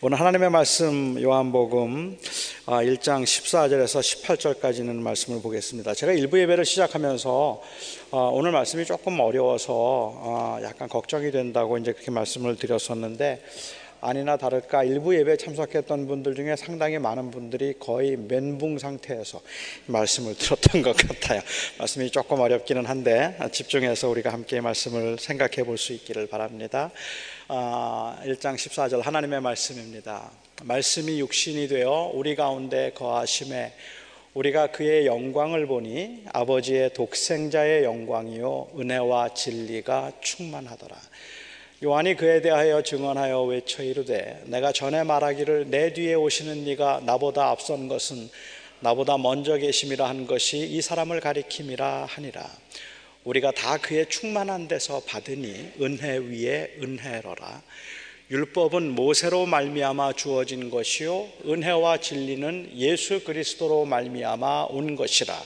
오늘 하나님의 말씀 요한복음 1장 14절에서 18절까지는 말씀을 보겠습니다. 제가 일부 예배를 시작하면서 어, 오늘 말씀이 조금 어려워서 어, 약간 걱정이 된다고 이제 그렇게 말씀을 드렸었는데 아니나 다를까 일부 예배에 참석했던 분들 중에 상당히 많은 분들이 거의 멘붕 상태에서 말씀을 들었던 것 같아요. 말씀이 조금 어렵기는 한데 집중해서 우리가 함께 말씀을 생각해 볼 수 있기를 바랍니다. 1장 아, 14절 하나님의 말씀입니다. 말씀이 육신이 되어 우리 가운데 거하심에 우리가 그의 영광을 보니 아버지의 독생자의 영광이요 은혜와 진리가 충만하더라. 요한이 그에 대하여 증언하여 외쳐 이르되 내가 전에 말하기를 내 뒤에 오시는 네가 나보다 앞선 것은 나보다 먼저 계심이라 한 것이 이 사람을 가리킴이라 하니라. 우리가 다 그의 충만한 데서 받으니 은혜 위에 은혜로라. 율법은 모세로 말미암아 주어진 것이요 은혜와 진리는 예수 그리스도로 말미암아 온 것이라.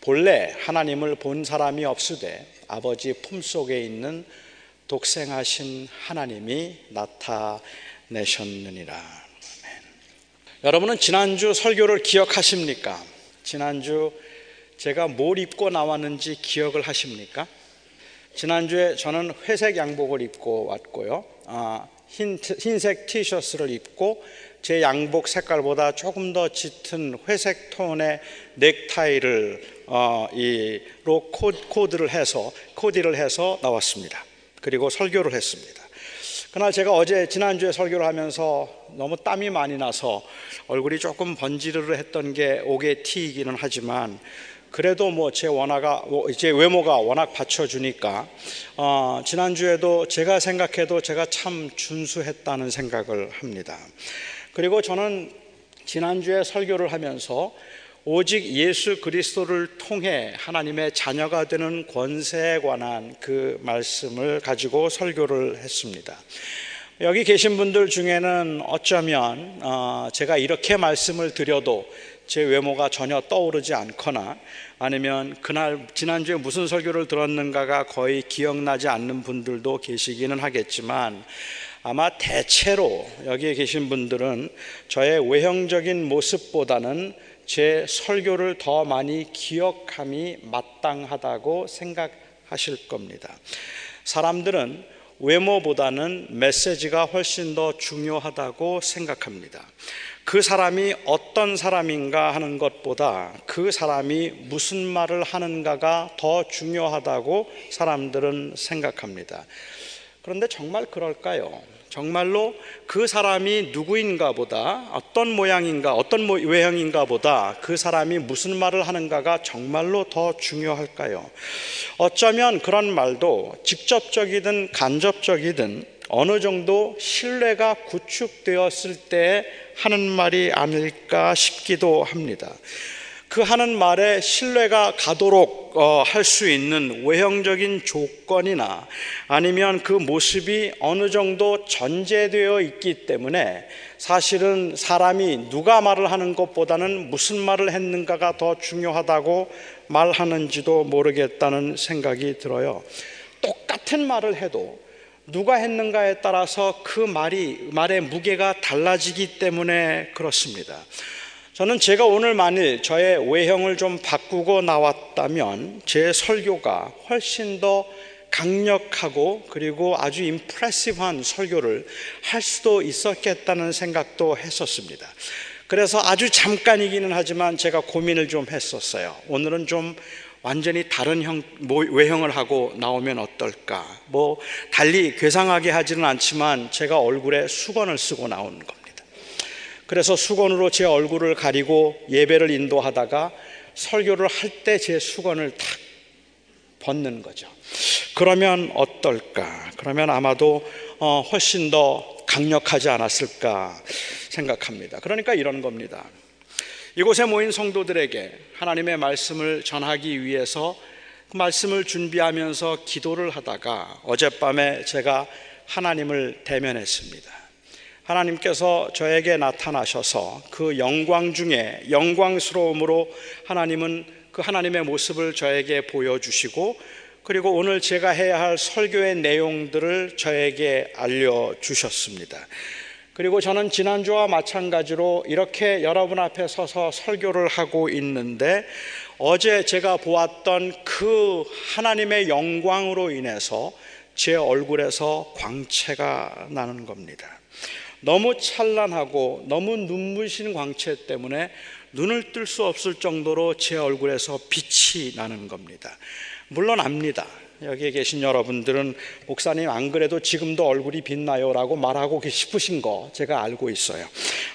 본래 하나님을 본 사람이 없으되 아버지 품속에 있는 독생하신 하나님이 나타내셨느니라. 아멘. 여러분은 지난주 설교를 기억하십니까? 지난주 제가 뭘 입고 나왔는지 기억을 하십니까? 지난주에 저는 회색 양복을 입고 왔고요. 아, 흰, 흰색 티셔츠를 입고 제 양복 색깔보다 조금 더 짙은 회색 톤의 넥타이를 어, 이로 코드를 해서 코디를 해서 나왔습니다. 그리고 설교를 했습니다. 그날 제가 어제 지난주에 설교를 하면서 너무 땀이 많이 나서 얼굴이 조금 번지르르 했던 게 옥에 튀기는 하지만 그래도 뭐 제 원화가 제 외모가 워낙 받쳐주니까 어, 지난주에도 제가 생각해도 제가 참 준수했다는 생각을 합니다. 그리고 저는 지난주에 설교를 하면서 오직 예수 그리스도를 통해 하나님의 자녀가 되는 권세에 관한 그 말씀을 가지고 설교를 했습니다. 여기 계신 분들 중에는 어쩌면 어, 제가 이렇게 말씀을 드려도 제 외모가 전혀 떠오르지 않거나 아니면 그날 지난주에 무슨 설교를 들었는가가 거의 기억나지 않는 분들도 계시기는 하겠지만 아마 대체로 여기에 계신 분들은 저의 외형적인 모습보다는 제 설교를 더 많이 기억함이 마땅하다고 생각하실 겁니다. 사람들은 외모보다는 메시지가 훨씬 더 중요하다고 생각합니다. 그 사람이 어떤 사람인가 하는 것보다 그 사람이 무슨 말을 하는가가 더 중요하다고 사람들은 생각합니다. 그런데 정말 그럴까요? 정말로 그 사람이 누구인가 보다 어떤 모양인가 어떤 외형인가 보다 그 사람이 무슨 말을 하는가가 정말로 더 중요할까요? 어쩌면 그런 말도 직접적이든 간접적이든 어느 정도 신뢰가 구축되었을 때 하는 말이 아닐까 싶기도 합니다. 그 하는 말에 신뢰가 가도록 어, 할수 있는 외형적인 조건이나 아니면 그 모습이 어느 정도 전제되어 있기 때문에 사실은 사람이 누가 말을 하는 것보다는 무슨 말을 했는가가 더 중요하다고 말하는지도 모르겠다는 생각이 들어요. 똑같은 말을 해도 누가 했는가에 따라서 그 말이 말의 무게가 달라지기 때문에 그렇습니다. 저는 제가 오늘 만일 저의 외형을 좀 바꾸고 나왔다면 제 설교가 훨씬 더 강력하고 그리고 아주 임프레시브한 설교를 할 수도 있었겠다는 생각도 했었습니다. 그래서 아주 잠깐이기는 하지만 제가 고민을 좀 했었어요. 오늘은 좀 완전히 다른 형, 외형을 하고 나오면 어떨까? 뭐, 달리 괴상하게 하지는 않지만 제가 얼굴에 수건을 쓰고 나오는 겁니다. 그래서 수건으로 제 얼굴을 가리고 예배를 인도하다가 설교를 할 때 제 수건을 탁 벗는 거죠. 그러면 어떨까? 그러면 아마도 어, 훨씬 더 강력하지 않았을까 생각합니다. 그러니까 이런 겁니다. 이곳에 모인 성도들에게 하나님의 말씀을 전하기 위해서 그 말씀을 준비하면서 기도를 하다가 어젯밤에 제가 하나님을 대면했습니다. 하나님께서 저에게 나타나셔서 그 영광 중에 영광스러움으로 하나님은 그 하나님의 모습을 저에게 보여주시고 그리고 오늘 제가 해야 할 설교의 내용들을 저에게 알려주셨습니다. 그리고 저는 지난주와 마찬가지로 이렇게 여러분 앞에 서서 설교를 하고 있는데 어제 제가 보았던 그 하나님의 영광으로 인해서 제 얼굴에서 광채가 나는 겁니다. 너무 찬란하고 너무 눈부신 광채 때문에 눈을 뜰 수 없을 정도로 제 얼굴에서 빛이 나는 겁니다. 물론 압니다. 여기에 계신 여러분들은 목사님 안 그래도 지금도 얼굴이 빛나요라고 말하고 싶으신 거 제가 알고 있어요.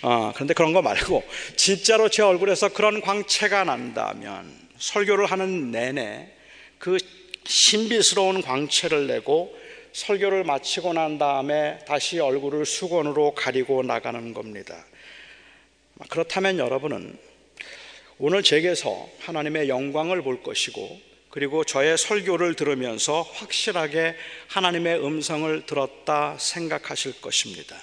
어, 그런데 그런 거 말고 진짜로 제 얼굴에서 그런 광채가 난다면 설교를 하는 내내 그 신비스러운 광채를 내고 설교를 마치고 난 다음에 다시 얼굴을 수건으로 가리고 나가는 겁니다. 그렇다면 여러분은 오늘 제게서 하나님의 영광을 볼 것이고 그리고 저의 설교를 들으면서 확실하게 하나님의 음성을 들었다 생각하실 것입니다.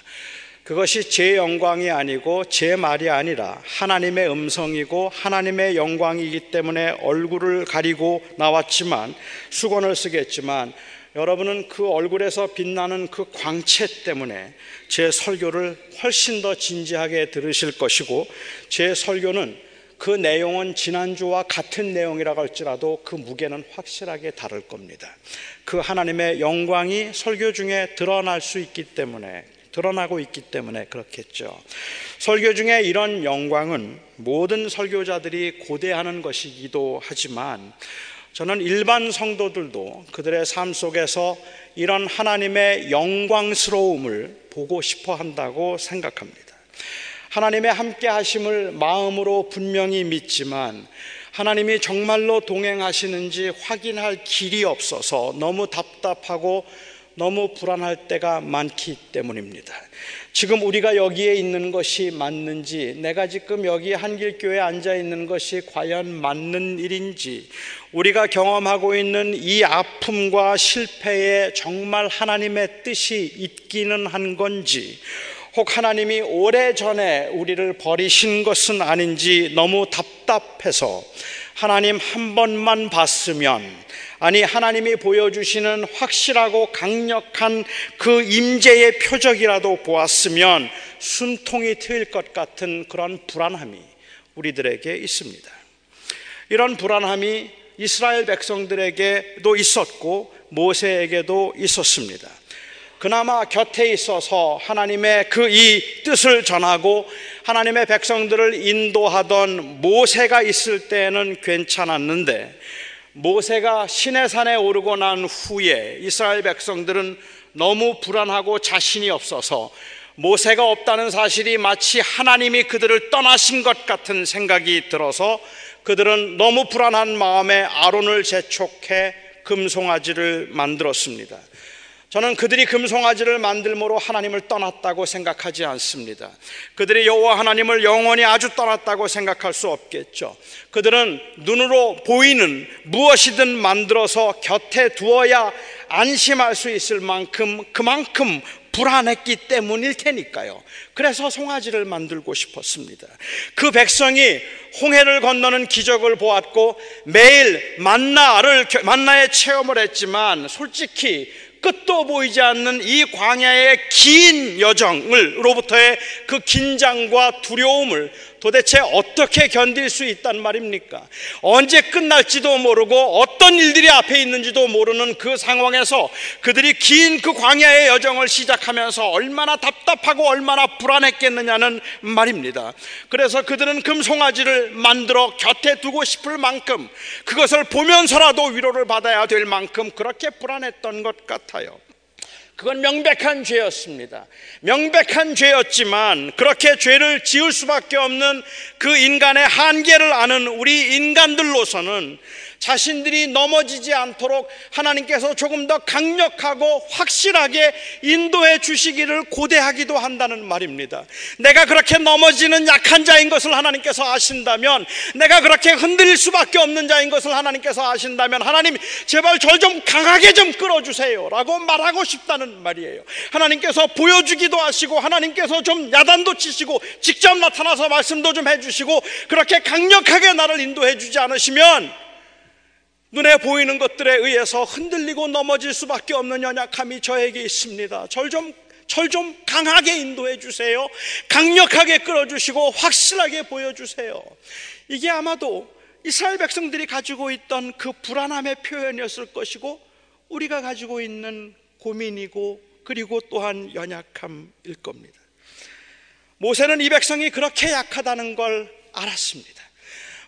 그것이 제 영광이 아니고 제 말이 아니라 하나님의 음성이고 하나님의 영광이기 때문에 얼굴을 가리고 나왔지만 수건을 쓰겠지만 여러분은 그 얼굴에서 빛나는 그 광채 때문에 제 설교를 훨씬 더 진지하게 들으실 것이고 제 설교는 그 내용은 지난주와 같은 내용이라고 할지라도 그 무게는 확실하게 다를 겁니다. 그 하나님의 영광이 설교 중에 드러날 수 있기 때문에 드러나고 있기 때문에 그렇겠죠. 설교 중에 이런 영광은 모든 설교자들이 고대하는 것이기도 하지만 저는 일반 성도들도 그들의 삶 속에서 이런 하나님의 영광스러움을 보고 싶어 한다고 생각합니다. 하나님의 함께 하심을 마음으로 분명히 믿지만 하나님이 정말로 동행하시는지 확인할 길이 없어서 너무 답답하고 너무 불안할 때가 많기 때문입니다. 지금 우리가 여기에 있는 것이 맞는지, 내가 지금 여기 한길교회에 앉아 있는 것이 과연 맞는 일인지, 우리가 경험하고 있는 이 아픔과 실패에 정말 하나님의 뜻이 있기는 한 건지, 혹 하나님이 오래전에 우리를 버리신 것은 아닌지 너무 답답해서 하나님 한 번만 봤으면 아니 하나님이 보여주시는 확실하고 강력한 그 임재의 표적이라도 보았으면 숨통이 트일 것 같은 그런 불안함이 우리들에게 있습니다. 이런 불안함이 이스라엘 백성들에게도 있었고 모세에게도 있었습니다. 그나마 곁에 있어서 하나님의 그 이 뜻을 전하고 하나님의 백성들을 인도하던 모세가 있을 때는 괜찮았는데 모세가 시내산에 오르고 난 후에 이스라엘 백성들은 너무 불안하고 자신이 없어서 모세가 없다는 사실이 마치 하나님이 그들을 떠나신 것 같은 생각이 들어서 그들은 너무 불안한 마음에 아론을 재촉해 금송아지를 만들었습니다. 저는 그들이 금송아지를 만들므로 하나님을 떠났다고 생각하지 않습니다. 그들이 여호와 하나님을 영원히 아주 떠났다고 생각할 수 없겠죠. 그들은 눈으로 보이는 무엇이든 만들어서 곁에 두어야 안심할 수 있을 만큼 그만큼 불안했기 때문일 테니까요. 그래서 송아지를 만들고 싶었습니다. 그 백성이 홍해를 건너는 기적을 보았고 매일 만나를 만나의 체험을 했지만 솔직히 끝도 보이지 않는 이 광야의 긴 여정을로부터의 그 긴장과 두려움을 도대체 어떻게 견딜 수 있단 말입니까? 언제 끝날지도 모르고 어떤 일들이 앞에 있는지도 모르는 그 상황에서 그들이 긴 그 광야의 여정을 시작하면서 얼마나 답답하고 얼마나 불안했겠느냐는 말입니다. 그래서 그들은 금송아지를 만들어 곁에 두고 싶을 만큼 그것을 보면서라도 위로를 받아야 될 만큼 그렇게 불안했던 것 같아요. 그건 명백한 죄였습니다. 명백한 죄였지만 그렇게 죄를 지을 수밖에 없는 그 인간의 한계를 아는 우리 인간들로서는 자신들이 넘어지지 않도록 하나님께서 조금 더 강력하고 확실하게 인도해 주시기를 고대하기도 한다는 말입니다. 내가 그렇게 넘어지는 약한 자인 것을 하나님께서 아신다면, 내가 그렇게 흔들릴 수밖에 없는 자인 것을 하나님께서 아신다면, 하나님, 제발 절 좀 강하게 좀 끌어주세요. 라고 말하고 싶다는 말이에요. 하나님께서 보여주기도 하시고, 하나님께서 좀 야단도 치시고, 직접 나타나서 말씀도 좀 해주시고, 그렇게 강력하게 나를 인도해 주지 않으시면, 눈에 보이는 것들에 의해서 흔들리고 넘어질 수밖에 없는 연약함이 저에게 있습니다. 절 좀, 절좀 강하게 인도해 주세요. 강력하게 끌어주시고 확실하게 보여주세요. 이게 아마도 이스라엘 백성들이 가지고 있던 그 불안함의 표현이었을 것이고 우리가 가지고 있는 고민이고 그리고 또한 연약함일 겁니다. 모세는 이 백성이 그렇게 약하다는 걸 알았습니다.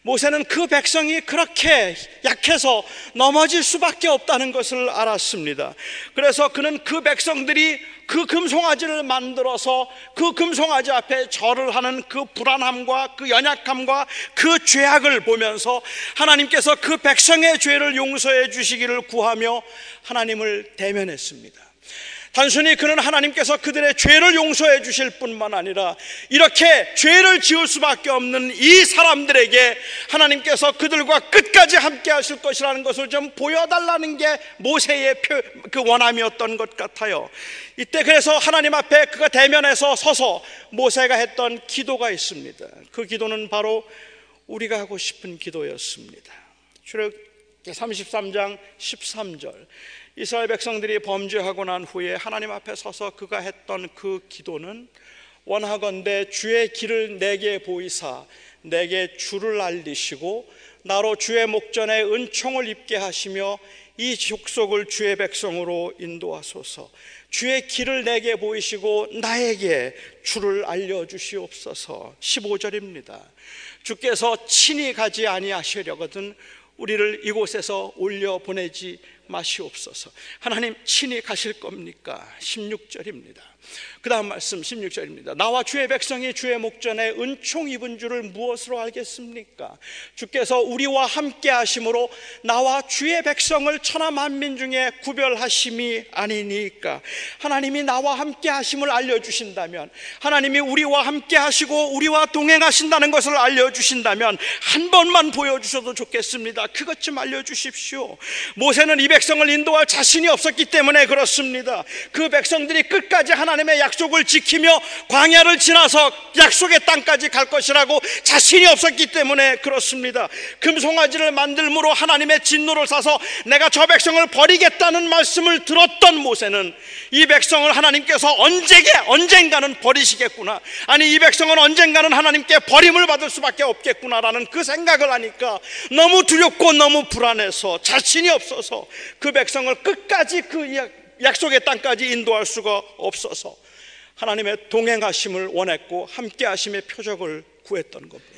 모세는 그 백성이 그렇게 약해서 넘어질 수밖에 없다는 것을 알았습니다. 그래서 그는 그 백성들이 그 금송아지를 만들어서 그 금송아지 앞에 절을 하는 그 불안함과 그 연약함과 그 죄악을 보면서 하나님께서 그 백성의 죄를 용서해 주시기를 구하며 하나님을 대면했습니다. 단순히 그는 하나님께서 그들의 죄를 용서해 주실 뿐만 아니라 이렇게 죄를 지을 수밖에 없는 이 사람들에게 하나님께서 그들과 끝까지 함께 하실 것이라는 것을 좀 보여달라는 게 모세의 표, 그 원함이었던 것 같아요. 이때 그래서 하나님 앞에 그가 대면해서 서서 모세가 했던 기도가 있습니다. 그 기도는 바로 우리가 하고 싶은 기도였습니다. 출애굽기 33장 13절. 이스라엘 백성들이 범죄하고 난 후에 하나님 앞에 서서 그가 했던 그 기도는 원하건대 주의 길을 내게 보이사 내게 주를 알리시고 나로 주의 목전에 은총을 입게 하시며 이 족속을 주의 백성으로 인도하소서. 주의 길을 내게 보이시고 나에게 주를 알려주시옵소서. 15절입니다. 주께서 친히 가지 아니하시려거든 우리를 이곳에서 올려 보내지 마시옵소서. 하나님 친히 가실 겁니까? 16절입니다. 그 다음 말씀 16절입니다. 나와 주의 백성이 주의 목전에 은총 입은 줄을 무엇으로 알겠습니까? 주께서 우리와 함께 하심으로 나와 주의 백성을 천하 만민 중에 구별하심이 아니니까. 하나님이 나와 함께 하심을 알려주신다면, 하나님이 우리와 함께 하시고 우리와 동행하신다는 것을 알려주신다면, 한 번만 보여주셔도 좋겠습니다. 그것 좀 알려주십시오. 모세는 이 백성을 인도할 자신이 없었기 때문에 그렇습니다. 그 백성들이 끝까지 하나님의 약 약속을 지키며 광야를 지나서 약속의 땅까지 갈 것이라고 자신이 없었기 때문에 그렇습니다. 금송아지를 만들므로 하나님의 진노를 사서 내가 저 백성을 버리겠다는 말씀을 들었던 모세는 이 백성을 하나님께서 언제게 언젠가는 버리시겠구나. 아니 이 백성은 언젠가는 하나님께 버림을 받을 수밖에 없겠구나라는 그 생각을 하니까 너무 두렵고 너무 불안해서 자신이 없어서 그 백성을 끝까지 그 약속의 땅까지 인도할 수가 없어서 하나님의 동행하심을 원했고 함께 하심의 표적을 구했던 겁니다.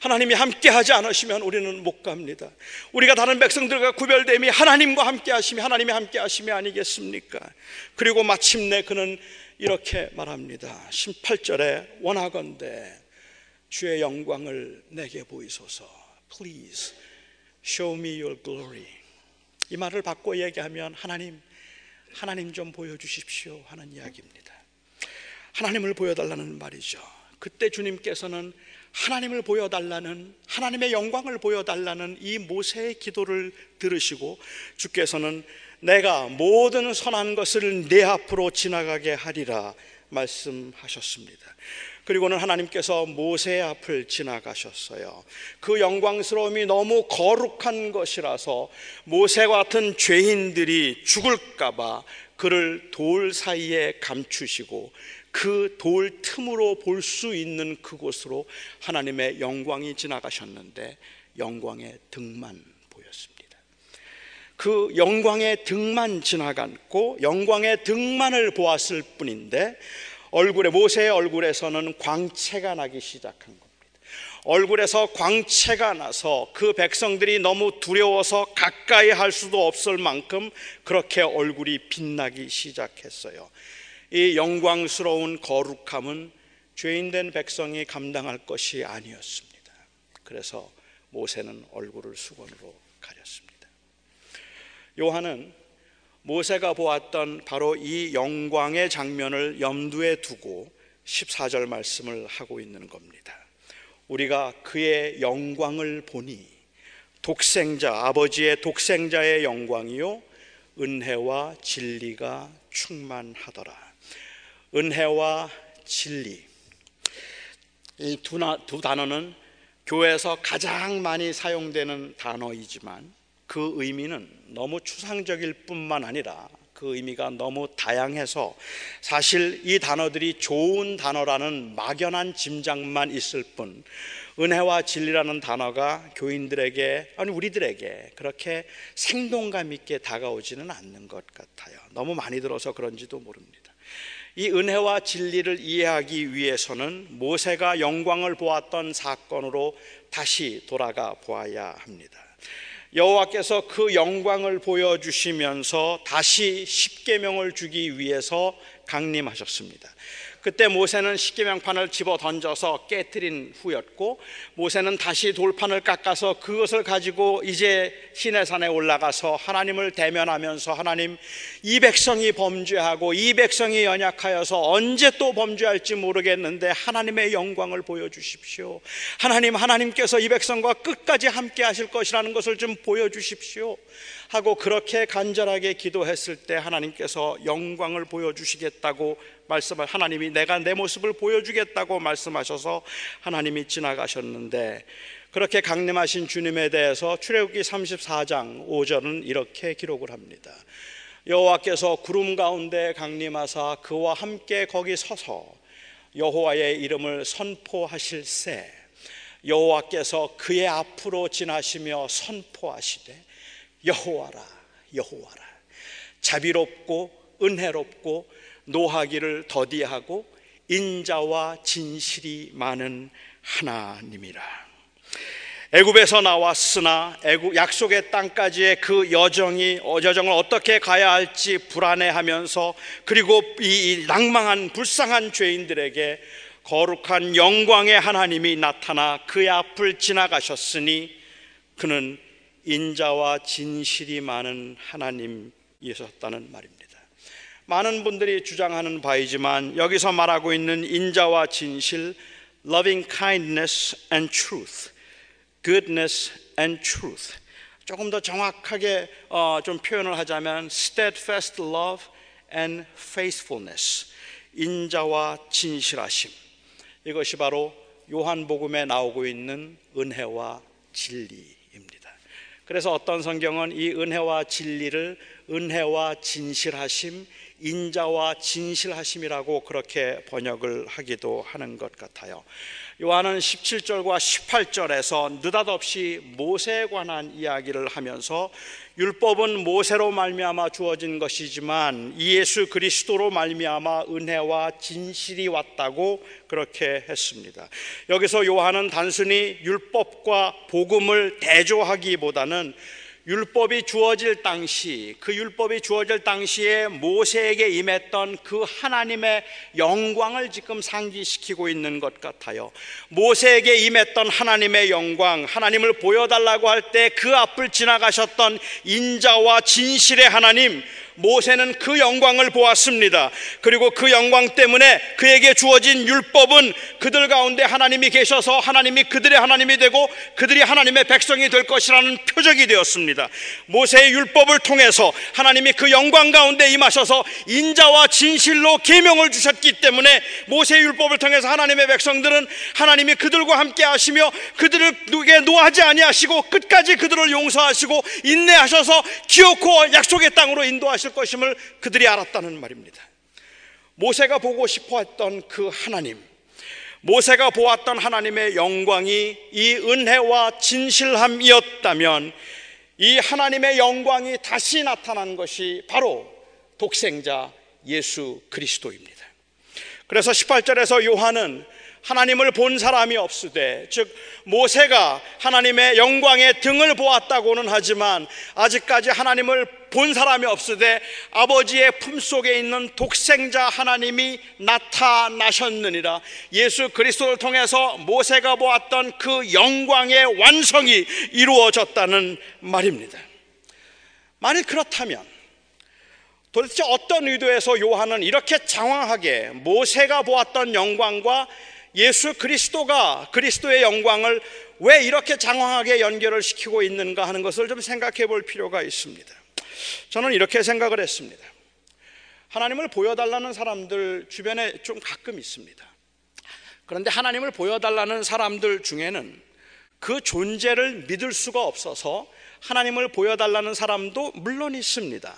하나님이 함께 하지 않으시면 우리는 못 갑니다. 우리가 다른 백성들과 구별됨이 하나님과 함께 하심이 하나님이 함께 하심이 아니겠습니까? 그리고 마침내 그는 이렇게 말합니다. 18절에 원하건대 주의 영광을 내게 보이소서. Please show me your glory. 이 말을 바꿔 얘기하면 하나님 하나님 좀 보여 주십시오 하는 이야기입니다. 하나님을 보여달라는 말이죠. 그때 주님께서는 하나님을 보여달라는 하나님의 영광을 보여달라는 이 모세의 기도를 들으시고 주께서는 내가 모든 선한 것을 내 앞으로 지나가게 하리라 말씀하셨습니다. 그리고는 하나님께서 모세의 앞을 지나가셨어요. 그 영광스러움이 너무 거룩한 것이라서 모세 같은 죄인들이 죽을까봐 그를 돌 사이에 감추시고 그 돌 틈으로 볼 수 있는 그곳으로 하나님의 영광이 지나가셨는데 영광의 등만 보였습니다. 그 영광의 등만 지나갔고 영광의 등만을 보았을 뿐인데 얼굴에 모세의 얼굴에서는 광채가 나기 시작한 겁니다. 얼굴에서 광채가 나서 그 백성들이 너무 두려워서 가까이 할 수도 없을 만큼 그렇게 얼굴이 빛나기 시작했어요. 이 영광스러운 거룩함은 죄인된 백성이 감당할 것이 아니었습니다. 그래서 모세는 얼굴을 수건으로 가렸습니다. 요한은 모세가 보았던 바로 이 영광의 장면을 염두에 두고 14절 말씀을 하고 있는 겁니다. 우리가 그의 영광을 보니 독생자 아버지의 독생자의 영광이요 은혜와 진리가 충만하더라. 은혜와 진리. 이 두 단어는 교회에서 가장 많이 사용되는 단어이지만 그 의미는 너무 추상적일 뿐만 아니라 그 의미가 너무 다양해서 사실 이 단어들이 좋은 단어라는 막연한 짐작만 있을 뿐 은혜와 진리라는 단어가 교인들에게 아니 우리들에게 그렇게 생동감 있게 다가오지는 않는 것 같아요. 너무 많이 들어서 그런지도 모릅니다. 이 은혜와 진리를 이해하기 위해서는 모세가 영광을 보았던 사건으로 다시 돌아가 보아야 합니다. 여호와께서 그 영광을 보여주시면서 다시 십계명을 주기 위해서 강림하셨습니다. 그때 모세는 십계명판을 집어 던져서 깨뜨린 후였고 모세는 다시 돌판을 깎아서 그것을 가지고 이제 시내산에 올라가서 하나님을 대면하면서 하나님 이 백성이 범죄하고 이 백성이 연약하여서 언제 또 범죄할지 모르겠는데 하나님의 영광을 보여주십시오. 하나님 하나님께서 이 백성과 끝까지 함께 하실 것이라는 것을 좀 보여주십시오. 하고 그렇게 간절하게 기도했을 때 하나님께서 영광을 보여주시겠다고 말씀을 하나님이 내가 내 모습을 보여주겠다고 말씀하셔서 하나님이 지나가셨는데 그렇게 강림하신 주님에 대해서 출애굽기 34장 5절은 이렇게 기록을 합니다. 여호와께서 구름 가운데 강림하사 그와 함께 거기 서서 여호와의 이름을 선포하실새 여호와께서 그의 앞으로 지나시며 선포하시되 여호와라 여호와라. 자비롭고 은혜롭고 노하기를 더디하고 인자와 진실이 많은 하나님이라. 애굽에서 나왔으나 애굽 약속의 땅까지의 그 여정이 어, 여정을 어떻게 가야 할지 불안해하면서 그리고 이 낭망한 불쌍한 죄인들에게 거룩한 영광의 하나님이 나타나 그의 앞을 지나가셨으니 그는 인자와 진실이 많은 하나님이셨다는 말입니다. 많은 분들이 주장하는 바이지만 여기서 말하고 있는 인자와 진실, loving kindness and truth, goodness and truth. 조금 더 정확하게 어, 좀 표현을 하자면 steadfast love and faithfulness. 인자와 진실하심. 이것이 바로 요한복음에 나오고 있는 은혜와 진리. 그래서 어떤 성경은 이 은혜와 진리를 은혜와 진실하심, 인자와 진실하심이라고 그렇게 번역을 하기도 하는 것 같아요. 요한은 17절과 18절에서 느닷없이 모세에 관한 이야기를 하면서 율법은 모세로 말미암아 주어진 것이지만 예수 그리스도로 말미암아 은혜와 진실이 왔다고 그렇게 했습니다. 여기서 요한은 단순히 율법과 복음을 대조하기보다는 율법이 주어질 당시 그 율법이 주어질 당시에 모세에게 임했던 그 하나님의 영광을 지금 상기시키고 있는 것 같아요. 모세에게 임했던 하나님의 영광, 하나님을 보여달라고 할 때 그 앞을 지나가셨던 인자와 진실의 하나님, 모세는 그 영광을 보았습니다. 그리고 그 영광 때문에 그에게 주어진 율법은 그들 가운데 하나님이 계셔서 하나님이 그들의 하나님이 되고 그들이 하나님의 백성이 될 것이라는 표적이 되었습니다. 모세의 율법을 통해서 하나님이 그 영광 가운데 임하셔서 인자와 진실로 계명을 주셨기 때문에 모세의 율법을 통해서 하나님의 백성들은 하나님이 그들과 함께 하시며 그들을 누게 노하지 아니하시고 끝까지 그들을 용서하시고 인내하셔서 기어코 약속의 땅으로 인도하시 하실 것임을 그들이 알았다는 말입니다. 모세가 보고 싶어 했던 그 하나님, 모세가 보았던 하나님의 영광이 이 은혜와 진실함이었다면 이 하나님의 영광이 다시 나타난 것이 바로 독생자 예수 그리스도입니다. 그래서 18절에서 요한은 하나님을 본 사람이 없으되 즉 모세가 하나님의 영광의 등을 보았다고는 하지만 아직까지 하나님을 본 사람이 없으되 아버지의 품속에 있는 독생자 하나님이 나타나셨느니라 예수 그리스도를 통해서 모세가 보았던 그 영광의 완성이 이루어졌다는 말입니다. 만일 그렇다면 도대체 어떤 의도에서 요한은 이렇게 장황하게 모세가 보았던 영광과 예수 그리스도가 그리스도의 영광을 왜 이렇게 장황하게 연결을 시키고 있는가 하는 것을 좀 생각해 볼 필요가 있습니다. 저는 이렇게 생각을 했습니다. 하나님을 보여달라는 사람들 주변에 좀 가끔 있습니다. 그런데 하나님을 보여달라는 사람들 중에는 그 존재를 믿을 수가 없어서 하나님을 보여달라는 사람도 물론 있습니다.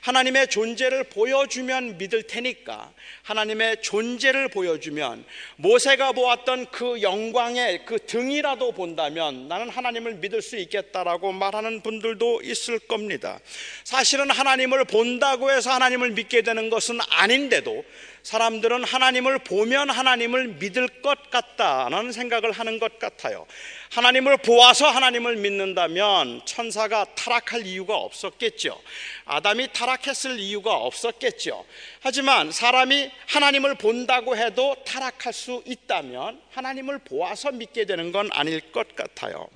하나님의 존재를 보여주면 믿을 테니까 하나님의 존재를 보여주면 모세가 보았던 그 영광의 그 등이라도 본다면 나는 하나님을 믿을 수 있겠다라고 말하는 분들도 있을 겁니다. 사실은 하나님을 본다고 해서 하나님을 믿게 되는 것은 아닌데도 사람들은 하나님을 보면 하나님을 믿을 것 같다는 생각을 하는 것 같아요. 하나님을 보아서 하나님을 믿는다면 천사가 타락할 이유가 없었겠죠. 아담이 타락했을 이유가 없었겠죠. 하지만 사람이 하나님을 본다고 해도 타락할 수 있다면 하나님을 보아서 믿게 되는 건 아닐 것 같아요.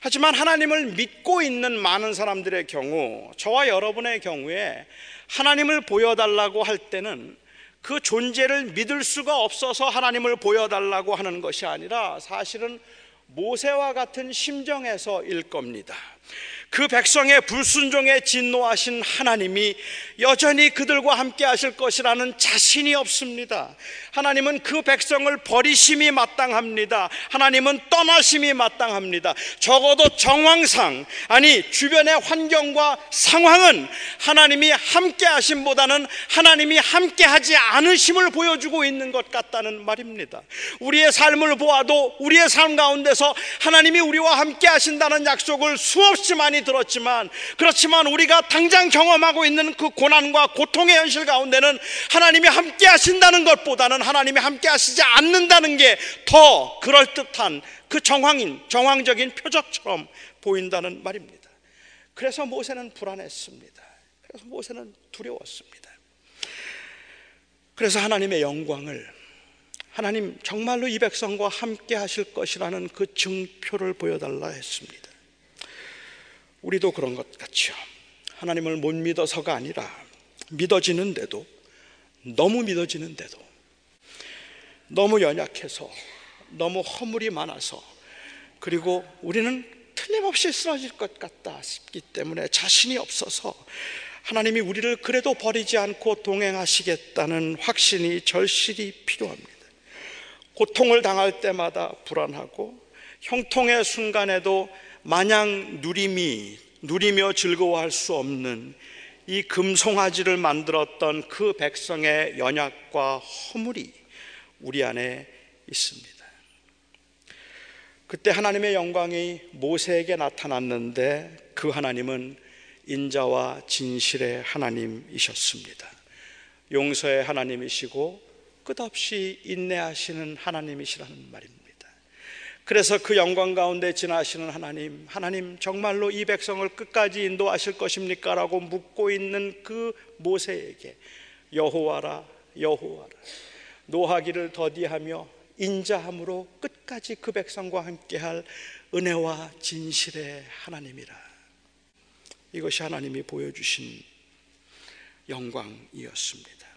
하지만 하나님을 믿고 있는 많은 사람들의 경우, 저와 여러분의 경우에 하나님을 보여달라고 할 때는 그 존재를 믿을 수가 없어서 하나님을 보여달라고 하는 것이 아니라 사실은 모세와 같은 심정에서일 겁니다. 그 백성의 불순종에 진노하신 하나님이 여전히 그들과 함께 하실 것이라는 자신이 없습니다. 하나님은 그 백성을 버리심이 마땅합니다. 하나님은 떠나심이 마땅합니다. 적어도 정황상, 아니, 주변의 환경과 상황은 하나님이 함께 하심보다는 하나님이 함께 하지 않으심을 보여주고 있는 것 같다는 말입니다. 우리의 삶을 보아도 우리의 삶 가운데서 하나님이 우리와 함께 하신다는 약속을 수없이 많이 많이 들었지만 그렇지만 우리가 당장 경험하고 있는 그 고난과 고통의 현실 가운데는 하나님이 함께 하신다는 것보다는 하나님이 함께 하시지 않는다는 게 더 그럴듯한 그 정황인 정황적인 표적처럼 보인다는 말입니다. 그래서 모세는 불안했습니다. 그래서 모세는 두려웠습니다. 그래서 하나님의 영광을 하나님 정말로 이 백성과 함께 하실 것이라는 그 증표를 보여달라 했습니다. 우리도 그런 것 같죠. 하나님을 못 믿어서가 아니라 믿어지는데도 너무 믿어지는데도 너무 연약해서 너무 허물이 많아서 그리고 우리는 틀림없이 쓰러질 것 같다 싶기 때문에 자신이 없어서 하나님이 우리를 그래도 버리지 않고 동행하시겠다는 확신이 절실히 필요합니다. 고통을 당할 때마다 불안하고 형통의 순간에도 마냥 누림이 누리며 즐거워할 수 없는 이 금송아지를 만들었던 그 백성의 연약과 허물이 우리 안에 있습니다. 그때 하나님의 영광이 모세에게 나타났는데 그 하나님은 인자와 진실의 하나님이셨습니다. 용서의 하나님이시고 끝없이 인내하시는 하나님이시라는 말입니다. 그래서 그 영광 가운데 지나시는 하나님, 하나님 정말로 이 백성을 끝까지 인도하실 것입니까? 라고 묻고 있는 그 모세에게 여호와라, 여호와라. 노하기를 더디하며 인자함으로 끝까지 그 백성과 함께할 은혜와 진실의 하나님이라. 이것이 하나님이 보여주신 영광이었습니다.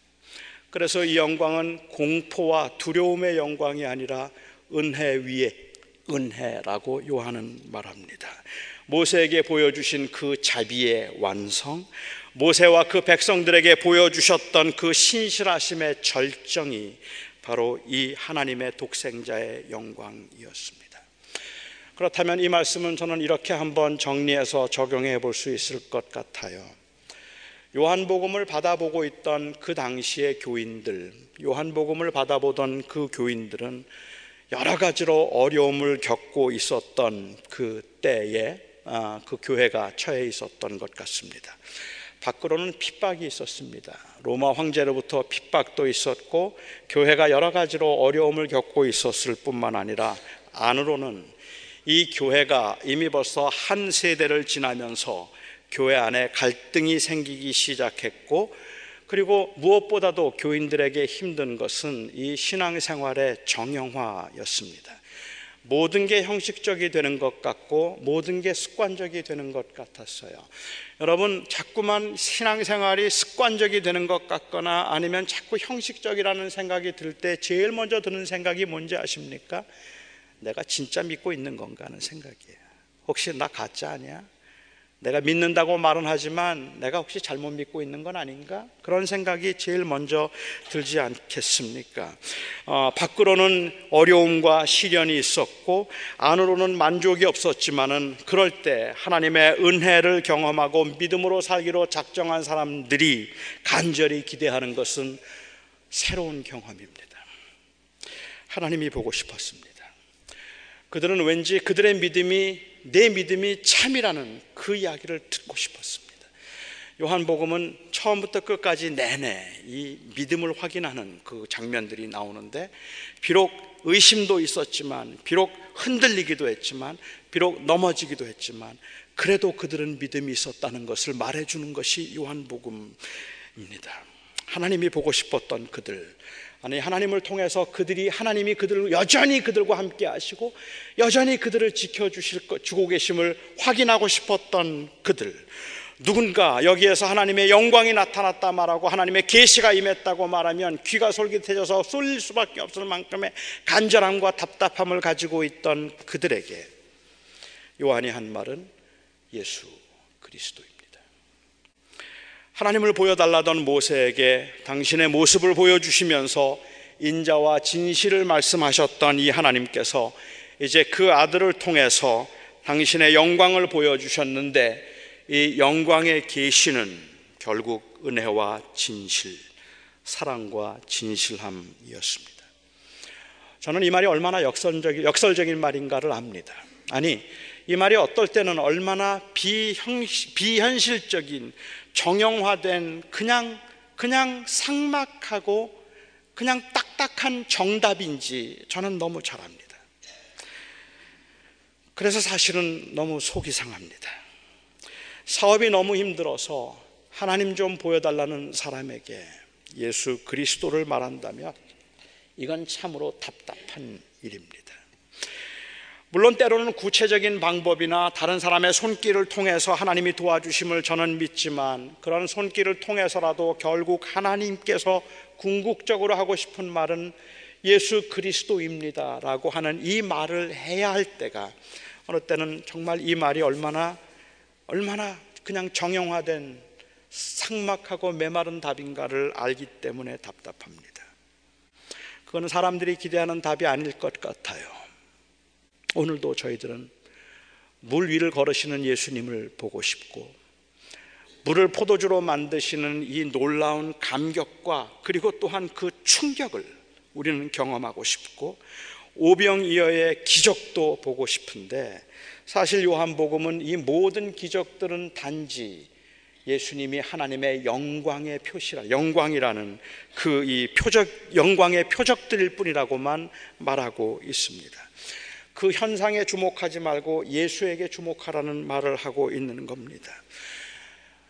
그래서 이 영광은 공포와 두려움의 영광이 아니라 은혜 위에 은혜라고 요한은 말합니다. 모세에게 보여주신 그 자비의 완성, 모세와 그 백성들에게 보여주셨던 그 신실하심의 절정이 바로 이 하나님의 독생자의 영광이었습니다. 그렇다면 이 말씀은 저는 이렇게 한번 정리해서 적용해 볼 수 있을 것 같아요. 요한복음을 받아보고 있던 그 당시의 교인들, 요한복음을 받아보던 그 교인들은 여러 가지로 어려움을 겪고 있었던 그 때에 아, 그 교회가 처해 있었던 것 같습니다. 밖으로는 핍박이 있었습니다. 로마 황제로부터 핍박도 있었고 교회가 여러 가지로 어려움을 겪고 있었을 뿐만 아니라 안으로는 이 교회가 이미 벌써 한 세대를 지나면서 교회 안에 갈등이 생기기 시작했고 그리고 무엇보다도 교인들에게 힘든 것은 이 신앙생활의 정형화였습니다. 모든 게 형식적이 되는 것 같고 모든 게 습관적이 되는 것 같았어요. 여러분 자꾸만 신앙생활이 습관적이 되는 것 같거나 아니면 자꾸 형식적이라는 생각이 들 때 제일 먼저 드는 생각이 뭔지 아십니까? 내가 진짜 믿고 있는 건가 하는 생각이에요. 혹시 나 가짜 아니야? 내가 믿는다고 말은 하지만 내가 혹시 잘못 믿고 있는 건 아닌가? 그런 생각이 제일 먼저 들지 않겠습니까? 어, 밖으로는 어려움과 시련이 있었고 안으로는 만족이 없었지만은 그럴 때 하나님의 은혜를 경험하고 믿음으로 살기로 작정한 사람들이 간절히 기대하는 것은 새로운 경험입니다. 하나님이 보고 싶었습니다. 그들은 왠지 그들의 믿음이 내 믿음이 참이라는 그 이야기를 듣고 싶었습니다. 요한복음은 처음부터 끝까지 내내 이 믿음을 확인하는 그 장면들이 나오는데 비록 의심도 있었지만 비록 흔들리기도 했지만 비록 넘어지기도 했지만 그래도 그들은 믿음이 있었다는 것을 말해주는 것이 요한복음입니다. 하나님이 보고 싶었던 그들 아니 하나님을 통해서 그들이 하나님이 그들을 여전히 그들과 함께 하시고 여전히 그들을 지켜 주실 것 주고 계심을 확인하고 싶었던 그들 누군가 여기에서 하나님의 영광이 나타났다 말하고 하나님의 계시가 임했다고 말하면 귀가 솔깃해져서 쏠릴 수밖에 없을 만큼의 간절함과 답답함을 가지고 있던 그들에게 요한이 한 말은 예수 그리스도입니다. 하나님을 보여달라던 모세에게 당신의 모습을 보여주시면서 인자와 진실을 말씀하셨던 이 하나님께서 이제 그 아들을 통해서 당신의 영광을 보여주셨는데 이 영광의 계시는 결국 은혜와 진실, 사랑과 진실함이었습니다. 저는 이 말이 얼마나 역설적인, 역설적인 말인가를 압니다. 아니, 이 말이 어떨 때는 얼마나 비형, 비현실적인 정형화된 그냥 그냥 상막하고 그냥 딱딱한 정답인지 저는 너무 잘 압니다. 그래서 사실은 너무 속이 상합니다. 사업이 너무 힘들어서 하나님 좀 보여달라는 사람에게 예수 그리스도를 말한다면 이건 참으로 답답한 일입니다. 물론 때로는 구체적인 방법이나 다른 사람의 손길을 통해서 하나님이 도와주심을 저는 믿지만 그런 손길을 통해서라도 결국 하나님께서 궁극적으로 하고 싶은 말은 예수 그리스도입니다 라고 하는 이 말을 해야 할 때가 어느 때는 정말 이 말이 얼마나 얼마나 그냥 정형화된 상막하고 메마른 답인가를 알기 때문에 답답합니다. 그거는 사람들이 기대하는 답이 아닐 것 같아요. 오늘도 저희들은 물 위를 걸으시는 예수님을 보고 싶고 물을 포도주로 만드시는 이 놀라운 감격과 그리고 또한 그 충격을 우리는 경험하고 싶고 오병이어의 기적도 보고 싶은데 사실 요한복음은 이 모든 기적들은 단지 예수님이 하나님의 영광의 표시라 영광이라는 그 이 표적 영광의 표적들일 뿐이라고만 말하고 있습니다. 그 현상에 주목하지 말고 예수에게 주목하라는 말을 하고 있는 겁니다.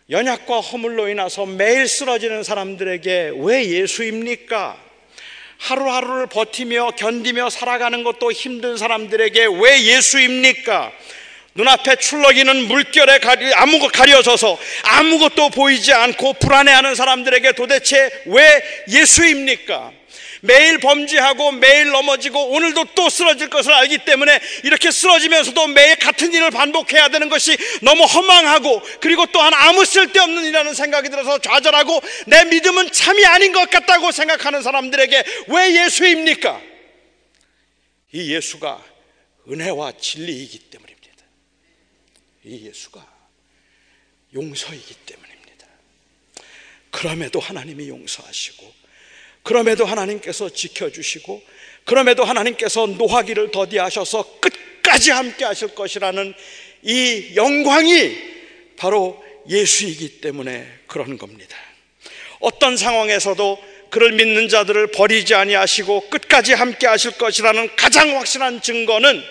연약과 허물로 인해서 매일 쓰러지는 사람들에게 왜 예수입니까? 하루하루를 버티며 견디며 살아가는 것도 힘든 사람들에게 왜 예수입니까? 눈앞에 출렁이는 물결에 가리, 아무것 가려져서 아무것도 보이지 않고 불안해하는 사람들에게 도대체 왜 예수입니까? 매일 범죄하고 매일 넘어지고 오늘도 또 쓰러질 것을 알기 때문에 이렇게 쓰러지면서도 매일 같은 일을 반복해야 되는 것이 너무 허망하고 그리고 또한 아무 쓸데없는 일이라는 생각이 들어서 좌절하고 내 믿음은 참이 아닌 것 같다고 생각하는 사람들에게 왜 예수입니까? 이 예수가 은혜와 진리이기 때문입니다. 이 예수가 용서이기 때문입니다. 그럼에도 하나님이 용서하시고 그럼에도 하나님께서 지켜주시고 그럼에도 하나님께서 노하기를 더디하셔서 끝까지 함께 하실 것이라는 이 영광이 바로 예수이기 때문에 그런 겁니다. 어떤 상황에서도 그를 믿는 자들을 버리지 아니하시고 끝까지 함께 하실 것이라는 가장 확실한 증거는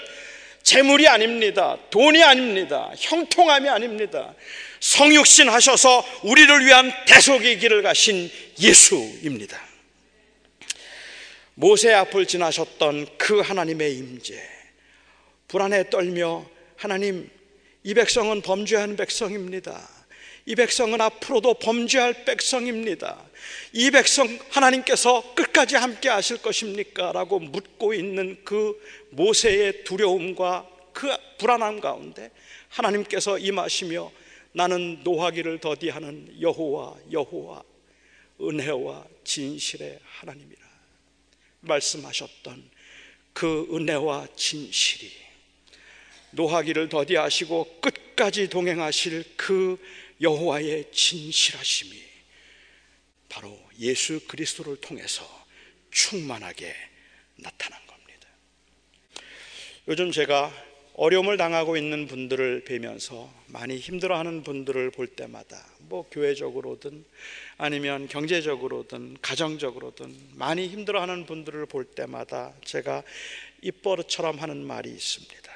재물이 아닙니다. 돈이 아닙니다. 형통함이 아닙니다. 성육신 하셔서 우리를 위한 대속의 길을 가신 예수입니다. 모세 앞을 지나셨던 그 하나님의 임재 불안에 떨며 하나님 이 백성은 범죄한 백성입니다. 이 백성은 앞으로도 범죄할 백성입니다. 이 백성 하나님께서 끝까지 함께 하실 것입니까? 라고 묻고 있는 그 모세의 두려움과 그 불안함 가운데 하나님께서 임하시며 나는 노하기를 더디하는 여호와 여호와 은혜와 진실의 하나님이라 말씀하셨던 그 은혜와 진실이 노하기를 더디하시고 끝까지 동행하실 그 여호와의 진실하심이 바로 예수 그리스도를 통해서 충만하게 나타난 겁니다. 요즘 제가 어려움을 당하고 있는 분들을 뵈면서 많이 힘들어하는 분들을 볼 때마다 뭐 교회적으로든 아니면 경제적으로든 가정적으로든 많이 힘들어하는 분들을 볼 때마다 제가 입버릇처럼 하는 말이 있습니다.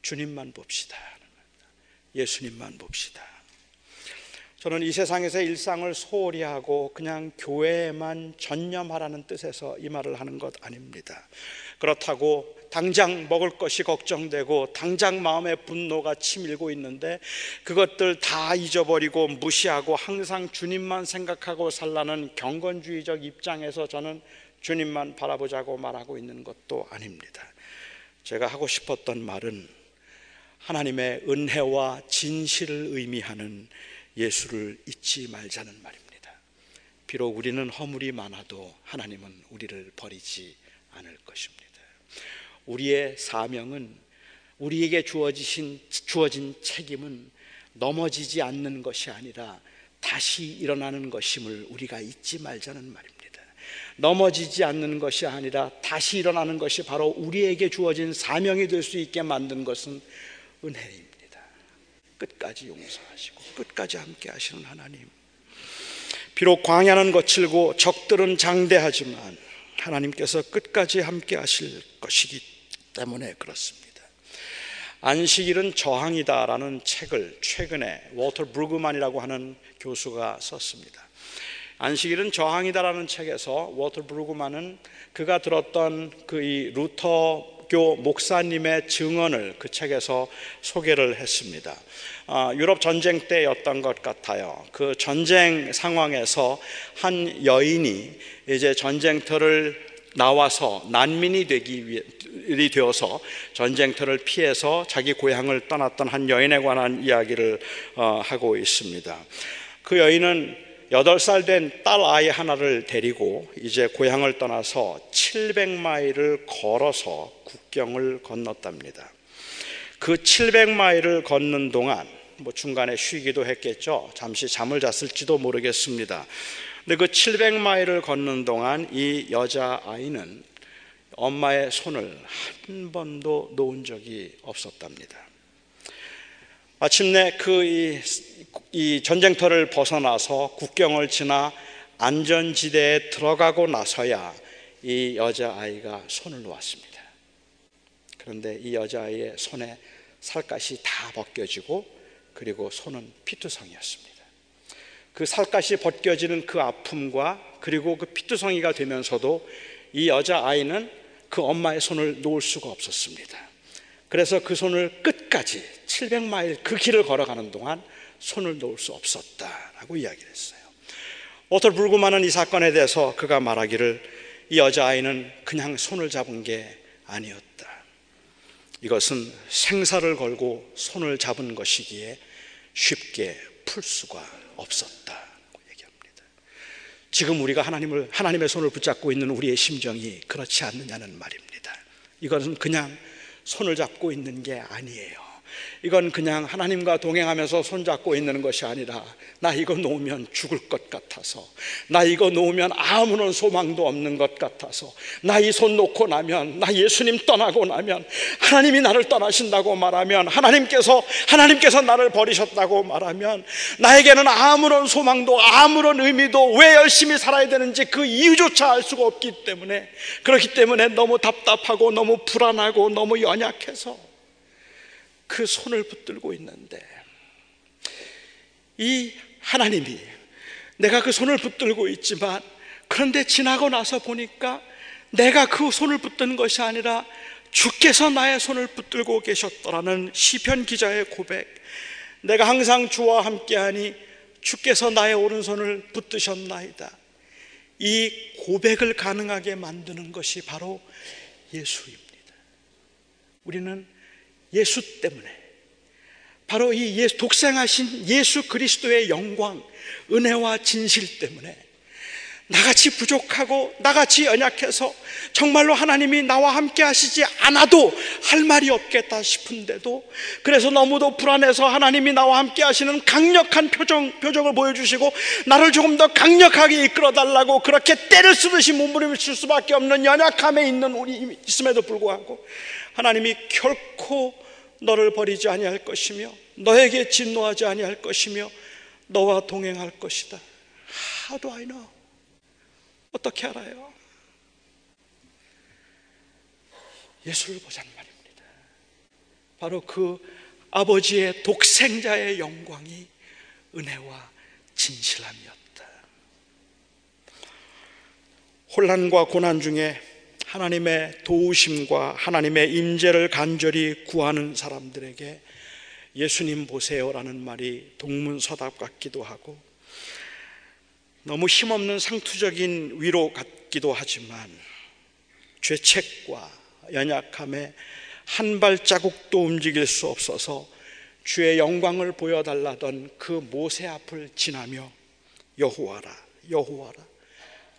주님만 봅시다. 예수님만 봅시다. 저는 이 세상에서 일상을 소홀히 하고 그냥 교회에만 전념하라는 뜻에서 이 말을 하는 것 아닙니다. 그렇다고 당장 먹을 것이 걱정되고 당장 마음에 분노가 치밀고 있는데 그것들 다 잊어버리고 무시하고 항상 주님만 생각하고 살라는 경건주의적 입장에서 저는 주님만 바라보자고 말하고 있는 것도 아닙니다. 제가 하고 싶었던 말은 하나님의 은혜와 진실을 의미하는 예수를 잊지 말자는 말입니다. 비록 우리는 허물이 많아도 하나님은 우리를 버리지 않을 것입니다. 우리의 사명은 우리에게 주어지신 주어진 책임은 넘어지지 않는 것이 아니라 다시 일어나는 것임을 우리가 잊지 말자는 말입니다. 넘어지지 않는 것이 아니라 다시 일어나는 것이 바로 우리에게 주어진 사명이 될 수 있게 만든 것은 은혜입니다. 끝까지 용서하시고 끝까지 함께 하시는 하나님. 비록 광야는 거칠고 적들은 장대하지만 하나님께서 끝까지 함께 하실 것이기 때문에 그렇습니다. 안식일은 저항이다라는 책을 최근에 월터 브루그만이라고 하는 교수가 썼습니다. 안식일은 저항이다라는 책에서 월터 브루그만은 그가 들었던 그 이 루터 교 목사님의 증언을 그 책에서 소개를 했습니다. 아, 유럽 전쟁 때였던 것 같아요. 그 전쟁 상황에서 한 여인이 이제 전쟁터를 나와서 난민이 되기 위해 되어서 전쟁터를 피해서 자기 고향을 떠났던 한 여인에 관한 이야기를 어, 하고 있습니다. 그 여인은 8살 된 딸 아이 하나를 데리고 이제 고향을 떠나서 700마일을 걸어서 국경을 건넜답니다. 그 700마일을 걷는 동안 뭐 중간에 쉬기도 했겠죠. 잠시 잠을 잤을지도 모르겠습니다. 근데 그 700마일을 걷는 동안 이 여자 아이는 엄마의 손을 한 번도 놓은 적이 없었답니다. 마침내 그 이 이 전쟁터를 벗어나서 국경을 지나 안전지대에 들어가고 나서야 이 여자아이가 손을 놓았습니다. 그런데 이 여자아이의 손에 살갗이 다 벗겨지고 그리고 손은 피투성이었습니다. 그 살갗이 벗겨지는 그 아픔과 그리고 그 피투성이가 되면서도 이 여자 아이는 그 엄마의 손을 놓을 수가 없었습니다. 그래서 그 손을 끝까지 700마일 그 길을 걸어가는 동안 손을 놓을 수 없었다라고 이야기를 했어요. 오터 불구만은 이 사건에 대해서 그가 말하기를 이 여자아이는 그냥 손을 잡은 게 아니었다. 이것은 생사를 걸고 손을 잡은 것이기에 쉽게 풀 수가 없었다고 얘기합니다. 지금 우리가 하나님을 하나님의 손을 붙잡고 있는 우리의 심정이 그렇지 않느냐는 말입니다. 이것은 그냥 손을 잡고 있는 게 아니에요. 이건 그냥 하나님과 동행하면서 손잡고 있는 것이 아니라 나 이거 놓으면 죽을 것 같아서 나 이거 놓으면 아무런 소망도 없는 것 같아서 나 이 손 놓고 나면 나 예수님 떠나고 나면 하나님이 나를 떠나신다고 말하면 하나님께서 하나님께서 나를 버리셨다고 말하면 나에게는 아무런 소망도 아무런 의미도 왜 열심히 살아야 되는지 그 이유조차 알 수가 없기 때문에 그렇기 때문에 너무 답답하고 너무 불안하고 너무 연약해서 그 손을 붙들고 있는데 이 하나님이 내가 그 손을 붙들고 있지만 그런데 지나고 나서 보니까 내가 그 손을 붙드는 것이 아니라 주께서 나의 손을 붙들고 계셨더라는 시편 기자의 고백. 내가 항상 주와 함께하니 주께서 나의 오른손을 붙드셨나이다. 이 고백을 가능하게 만드는 것이 바로 예수입니다. 우리는 예수 때문에. 바로 이 예수, 독생하신 예수 그리스도의 영광, 은혜와 진실 때문에 나같이 부족하고 나같이 연약해서 정말로 하나님이 나와 함께 하시지 않아도 할 말이 없겠다 싶은데도 그래서 너무도 불안해서 하나님이 나와 함께 하시는 강력한 표정, 표정을 보여주시고 나를 조금 더 강력하게 이끌어 달라고 그렇게 때를 쓰듯이 몸부림칠 수밖에 없는 연약함에 있는 우리 있음에도 불구하고 하나님이 결코 너를 버리지 아니할 것이며 너에게 진노하지 아니할 것이며 너와 동행할 것이다. How do I know? 어떻게 알아요? 예수를 보자는 말입니다. 바로 그 아버지의 독생자의 영광이 은혜와 진실함이었다. 혼란과 고난 중에 하나님의 도우심과 하나님의 임재를 간절히 구하는 사람들에게 예수님 보세요라는 말이 동문서답 같기도 하고 너무 힘없는 상투적인 위로 같기도 하지만 죄책과 연약함에 한 발자국도 움직일 수 없어서 주의 영광을 보여달라던 그 모세 앞을 지나며 여호와라 여호와라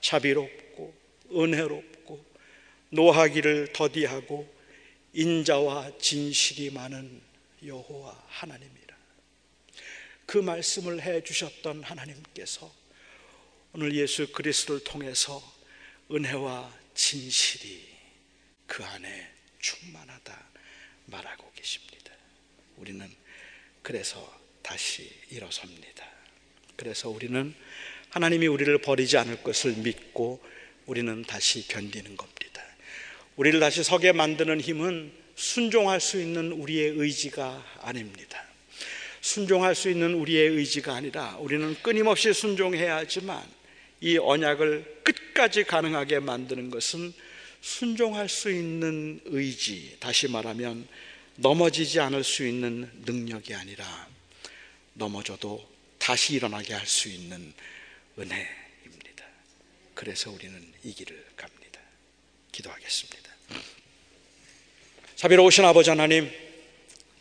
자비롭고 은혜롭고 노하기를 더디하고 인자와 진실이 많은 여호와 하나님이라 그 말씀을 해 주셨던 하나님께서 오늘 예수 그리스도를 통해서 은혜와 진실이 그 안에 충만하다 말하고 계십니다. 우리는 그래서 다시 일어섭니다. 그래서 우리는 하나님이 우리를 버리지 않을 것을 믿고 우리는 다시 견디는 겁니다. 우리를 다시 서게 만드는 힘은 순종할 수 있는 우리의 의지가 아닙니다. 순종할 수 있는 우리의 의지가 아니라 우리는 끊임없이 순종해야 하지만 이 언약을 끝까지 가능하게 만드는 것은 순종할 수 있는 의지, 다시 말하면 넘어지지 않을 수 있는 능력이 아니라 넘어져도 다시 일어나게 할 수 있는 은혜입니다. 그래서 우리는 이 길을 갑니다. 기도하겠습니다. 자비로우신 아버지 하나님,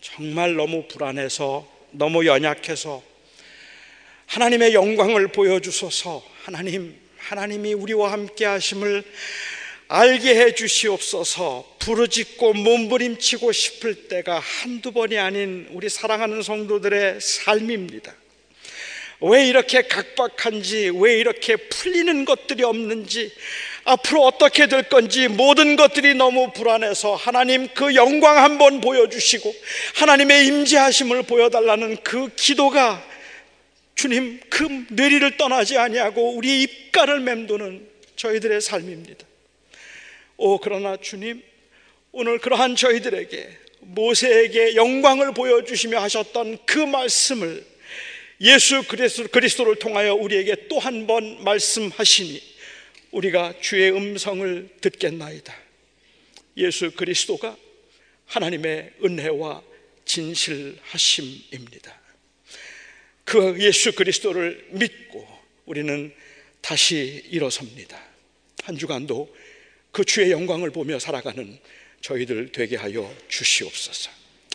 정말 너무 불안해서, 너무 연약해서 하나님의 영광을 보여주소서 하나님, 하나님이 우리와 함께 하심을 알게 해 주시옵소서 부르짖고 몸부림치고 싶을 때가 한두 번이 아닌 우리 사랑하는 성도들의 삶입니다. 왜 이렇게 각박한지, 왜 이렇게 풀리는 것들이 없는지, 앞으로 어떻게 될 건지 모든 것들이 너무 불안해서 하나님 그 영광 한번 보여주시고 하나님의 임재하심을 보여달라는 그 기도가 주님 그 뇌리를 떠나지 아니하고 우리 입가를 맴도는 저희들의 삶입니다. 오 그러나 주님 오늘 그러한 저희들에게 모세에게 영광을 보여주시며 하셨던 그 말씀을 예수 그리스도를 통하여 우리에게 또 한 번 말씀하시니 우리가 주의 음성을 듣겠나이다. 예수 그리스도가 하나님의 은혜와 진실하심입니다. 그 예수 그리스도를 믿고 우리는 다시 일어섭니다. 한 주간도 그 주의 영광을 보며 살아가는 저희들 되게 하여 주시옵소서.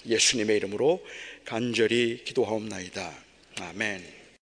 예수님의 이름으로 간절히 기도하옵나이다. 아멘.